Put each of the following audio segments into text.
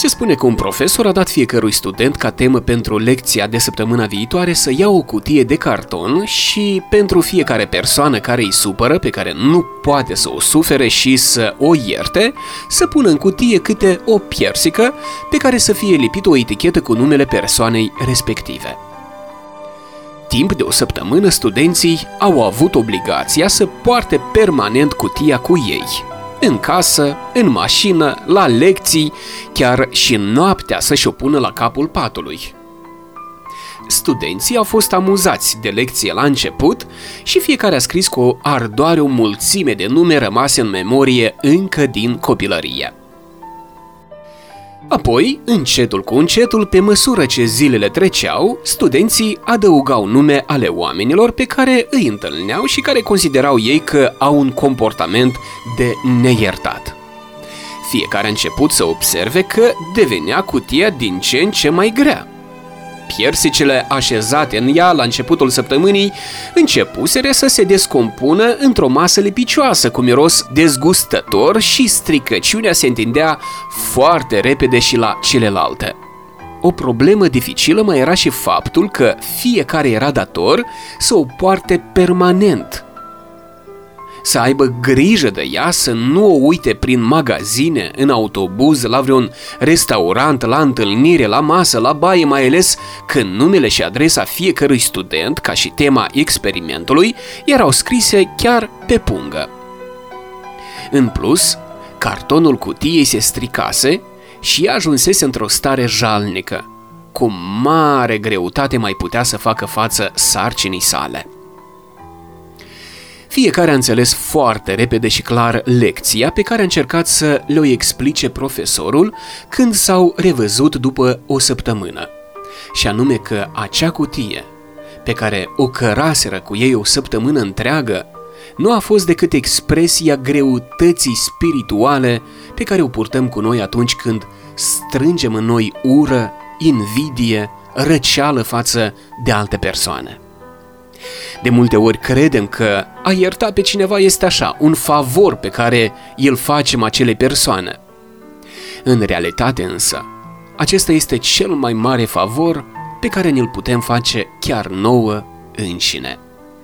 Se spune că un profesor a dat fiecărui student ca temă pentru lecția de săptămâna viitoare să ia o cutie de carton și pentru fiecare persoană care îi supără, pe care nu poate să o sufere și să o ierte, să pună în cutie câte o piersică pe care să fie lipită o etichetă cu numele persoanei respective. Timp de o săptămână, studenții au avut obligația să poarte permanent cutia cu ei, în casă, în mașină, la lecții, chiar și noaptea să-și o pună la capul patului. Studenții au fost amuzați de lecție la început și fiecare a scris cu o ardoare o mulțime de nume rămase în memorie încă din copilărie. Apoi, încetul cu încetul, pe măsură ce zilele treceau, studenții adăugau nume ale oamenilor pe care îi întâlneau și care considerau ei că au un comportament de neiertat. Fiecare a început să observe că devenea cutia din ce în ce mai grea. Piersicele așezate în ea la începutul săptămânii începuseră să se descompună într-o masă lipicioasă cu miros dezgustător și stricăciunea se întindea foarte repede și la celelalte. O problemă dificilă mai era și faptul că fiecare era dator să o poarte permanent – să aibă grijă de ea, să nu o uite prin magazine, în autobuz, la vreun restaurant, la întâlnire, la masă, la baie, mai ales când numele și adresa fiecărui student, ca și tema experimentului, erau scrise chiar pe pungă. În plus, cartonul cutiei se stricase și ea ajunsese într-o stare jalnică. Cu mare greutate mai putea să facă față sarcinii sale. Fiecare a înțeles foarte repede și clar lecția pe care a încercat să le-o explice profesorul când s-au revăzut după o săptămână. Și anume că acea cutie, pe care o căraseră cu ei o săptămână întreagă, nu a fost decât expresia greutății spirituale pe care o purtăm cu noi atunci când strângem în noi ură, invidie, răceală față de alte persoane. De multe ori credem că a ierta pe cineva este așa, un favor pe care îl facem acele persoane. În realitate însă, acesta este cel mai mare favor pe care ne-l putem face chiar nouă înșine.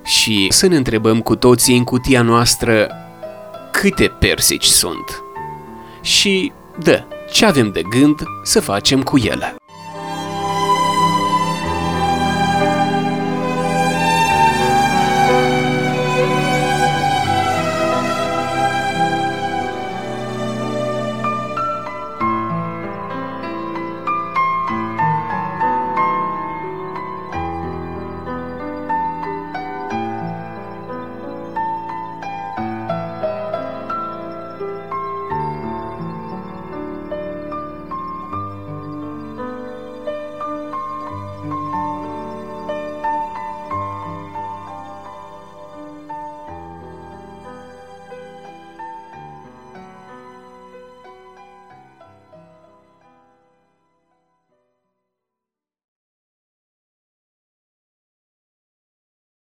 Și să ne întrebăm cu toții în cutia noastră câte persici sunt și, da, ce avem de gând să facem cu ele.